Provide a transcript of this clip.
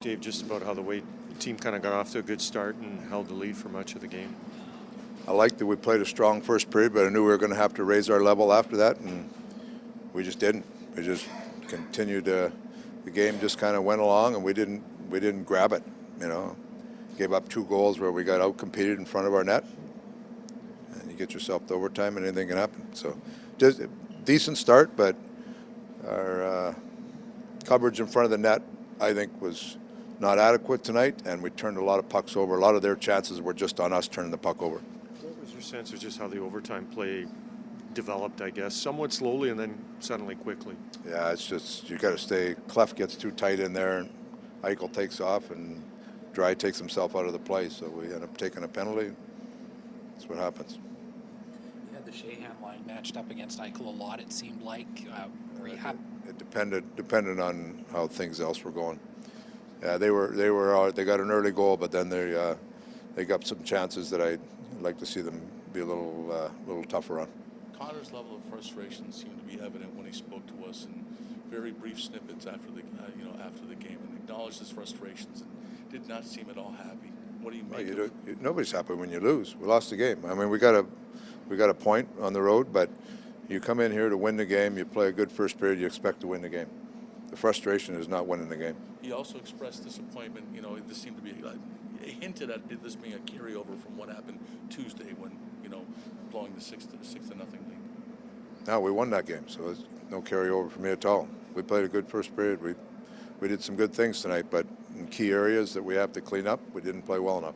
Dave, just about how the way the team kind of got off to a good start and held the lead for much of the game. I liked that we played a strong first period, but I knew we were going to have to raise our level after that, and we just didn't. We just continued to. The game just kind of went along, and we didn't. We didn't grab it. You know, gave up two goals where we got out competed in front of our net, and you get yourself to overtime, and anything can happen. So, just decent start, but our uh, coverage in front of the net, I think, was not adequate tonight, and we turned a lot of pucks over. A lot of their chances were just on us turning the puck over. What was your sense of just how the overtime play developed, I guess, somewhat slowly and then suddenly quickly? Yeah, it's just you got to stay. Clef gets too tight in there, and Eichel takes off, and Dry takes himself out of the play. So we end up taking a penalty. That's what happens. You had the Shahan line matched up against Eichel a lot. It seemed like uh, were you It, it depended depended on how things else were going. Yeah, they were they were uh, they got an early goal, but then they uh, they got some chances that I'd like to see them be a little uh, little tougher on. Connor's level of frustration seemed to be evident when he spoke to us in very brief snippets after the uh, you know after the game and acknowledged his frustrations and did not seem at all happy. What do you Well, make you of don't, you, nobody's happy when you lose. We lost the game. I mean, we got a we got a point on the road, but you come in here to win the game. You play a good first period. You expect to win the game. The frustration is not winning the game. He also expressed disappointment. You know, this seemed to be like, hinted at this being a carryover from what happened Tuesday when you know blowing the six to six to nothing lead. Now we won that game, so there's no carryover for me at all. We played a good first period. We we did some good things tonight, but in key areas that we have to clean up, we didn't play well enough.